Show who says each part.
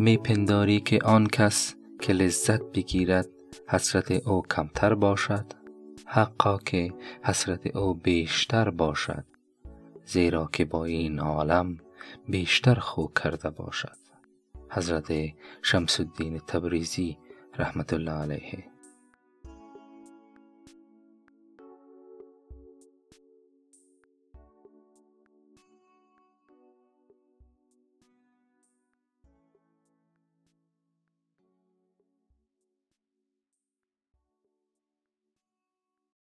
Speaker 1: می پنداری که آن کس که لذت بگیرد حسرت او کمتر باشد. حقا که حسرت او بیشتر باشد زیرا که با این عالم بیشتر خو کرده باشد. حضرت شمس الدین تبریزی رحمت الله علیه.